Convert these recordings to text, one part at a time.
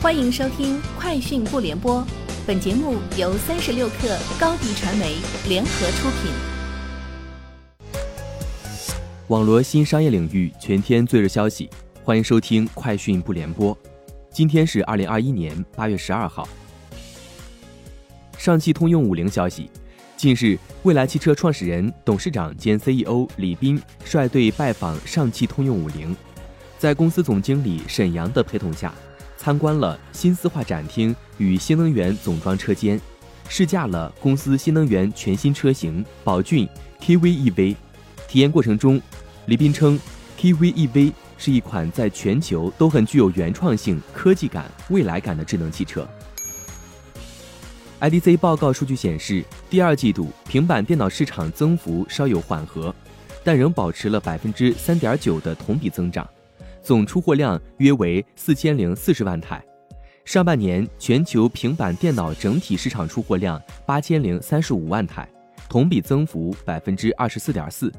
欢迎收听《快讯不联播》，本节目由三十六克高低传媒联合出品。网罗新商业领域全天最热消息，欢迎收听《快讯不联播》。今天是二零二一年八月十二号。上汽通用五菱消息，近日，蔚来汽车创始人、董事长兼 CEO 李斌率队拜访上汽通用五菱，在公司总经理沈阳的陪同下。参观了新丝化展厅与新能源总装车间，试驾了公司新能源全新车型宝骏 KV-EV。体验过程中，李斌称，KV-EV 是一款在全球都很具有原创性、科技感、未来感的智能汽车。IDC 报告数据显示，第二季度平板电脑市场增幅稍有缓和，但仍保持了百分之三点九的同比增长。总出货量约为四千零四十万台，上半年全球平板电脑整体市场出货量八千零三十五万台，同比增幅百分之二十四点四。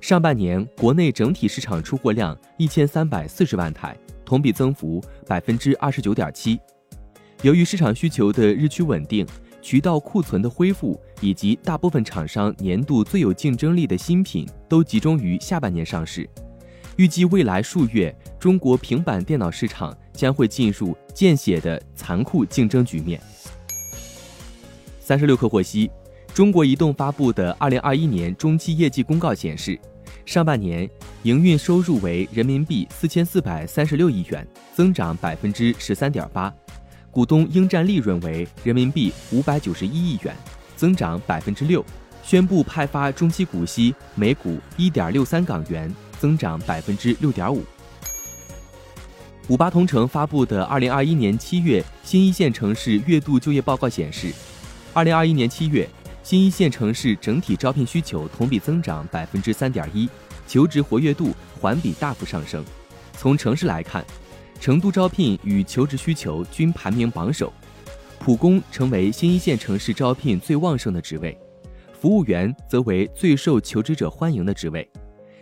上半年国内整体市场出货量一千三百四十万台，同比增幅百分之二十九点七。由于市场需求的日趋稳定，渠道库存的恢复，以及大部分厂商年度最有竞争力的新品都集中于下半年上市。预计未来数月，中国平板电脑市场将会进入见血的残酷竞争局面。三十六氪获悉，中国移动发布的二零二一年中期业绩公告显示，上半年营运收入为人民币四千四百三十六亿元，增长百分之十三点八；股东应占利润为人民币五百九十一亿元，增长百分之六；宣布派发中期股息每股一点六三港元。增长百分之六点五。五八同城发布的二零二一年七月新一线城市月度就业报告显示，二零二一年七月新一线城市整体招聘需求同比增长百分之三点一，求职活跃度环比大幅上升。从城市来看，成都招聘与求职需求均排名榜首，普工成为新一线城市招聘最旺盛的职位，服务员则为最受求职者欢迎的职位。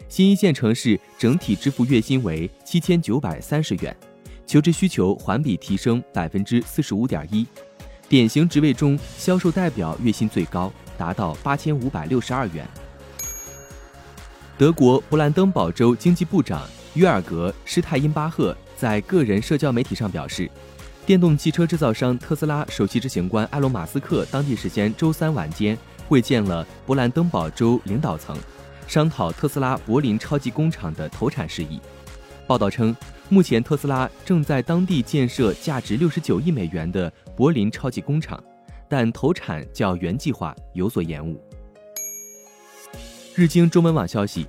新一线城市整体支付月薪为七千九百三十元，求职需求环比提升百分之四十五点一。典型职位中，销售代表月薪最高，达到八千五百六十二元。德国勃兰登堡州经济部长约尔格施泰因巴赫在个人社交媒体上表示，电动汽车制造商特斯拉首席执行官埃隆·马斯克当地时间周三晚间会见了勃兰登堡州领导层。商讨特斯拉柏林超级工厂的投产事宜。报道称，目前特斯拉正在当地建设价值六十九亿美元的柏林超级工厂，但投产较原计划有所延误。日经中文网消息，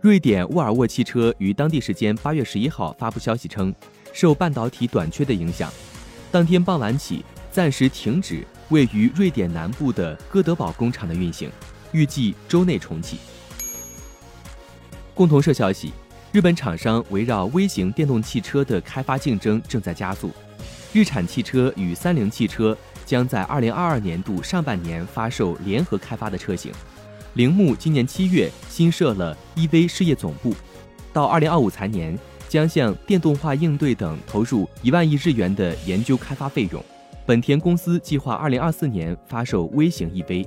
瑞典沃尔沃汽车于当地时间八月十一号发布消息称，受半导体短缺的影响，当天傍晚起暂时停止位于瑞典南部的哥德堡工厂的运行，预计周内重启。共同社消息，日本厂商围绕微型电动汽车的开发竞争正在加速。日产汽车与三菱汽车将在二零二二年度上半年发售联合开发的车型。铃木今年七月新设了 EV 事业总部，到二零二五财年将向电动化应对等投入一万亿日元的研究开发费用。本田公司计划二零二四年发售微型 EV，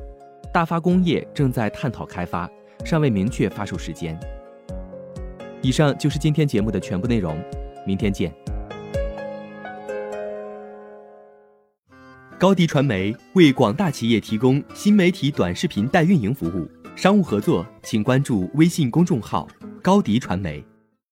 大发工业正在探讨开发，尚未明确发售时间。以上就是今天节目的全部内容，明天见。高迪传媒为广大企业提供新媒体短视频代运营服务，商务合作请关注微信公众号“高迪传媒”。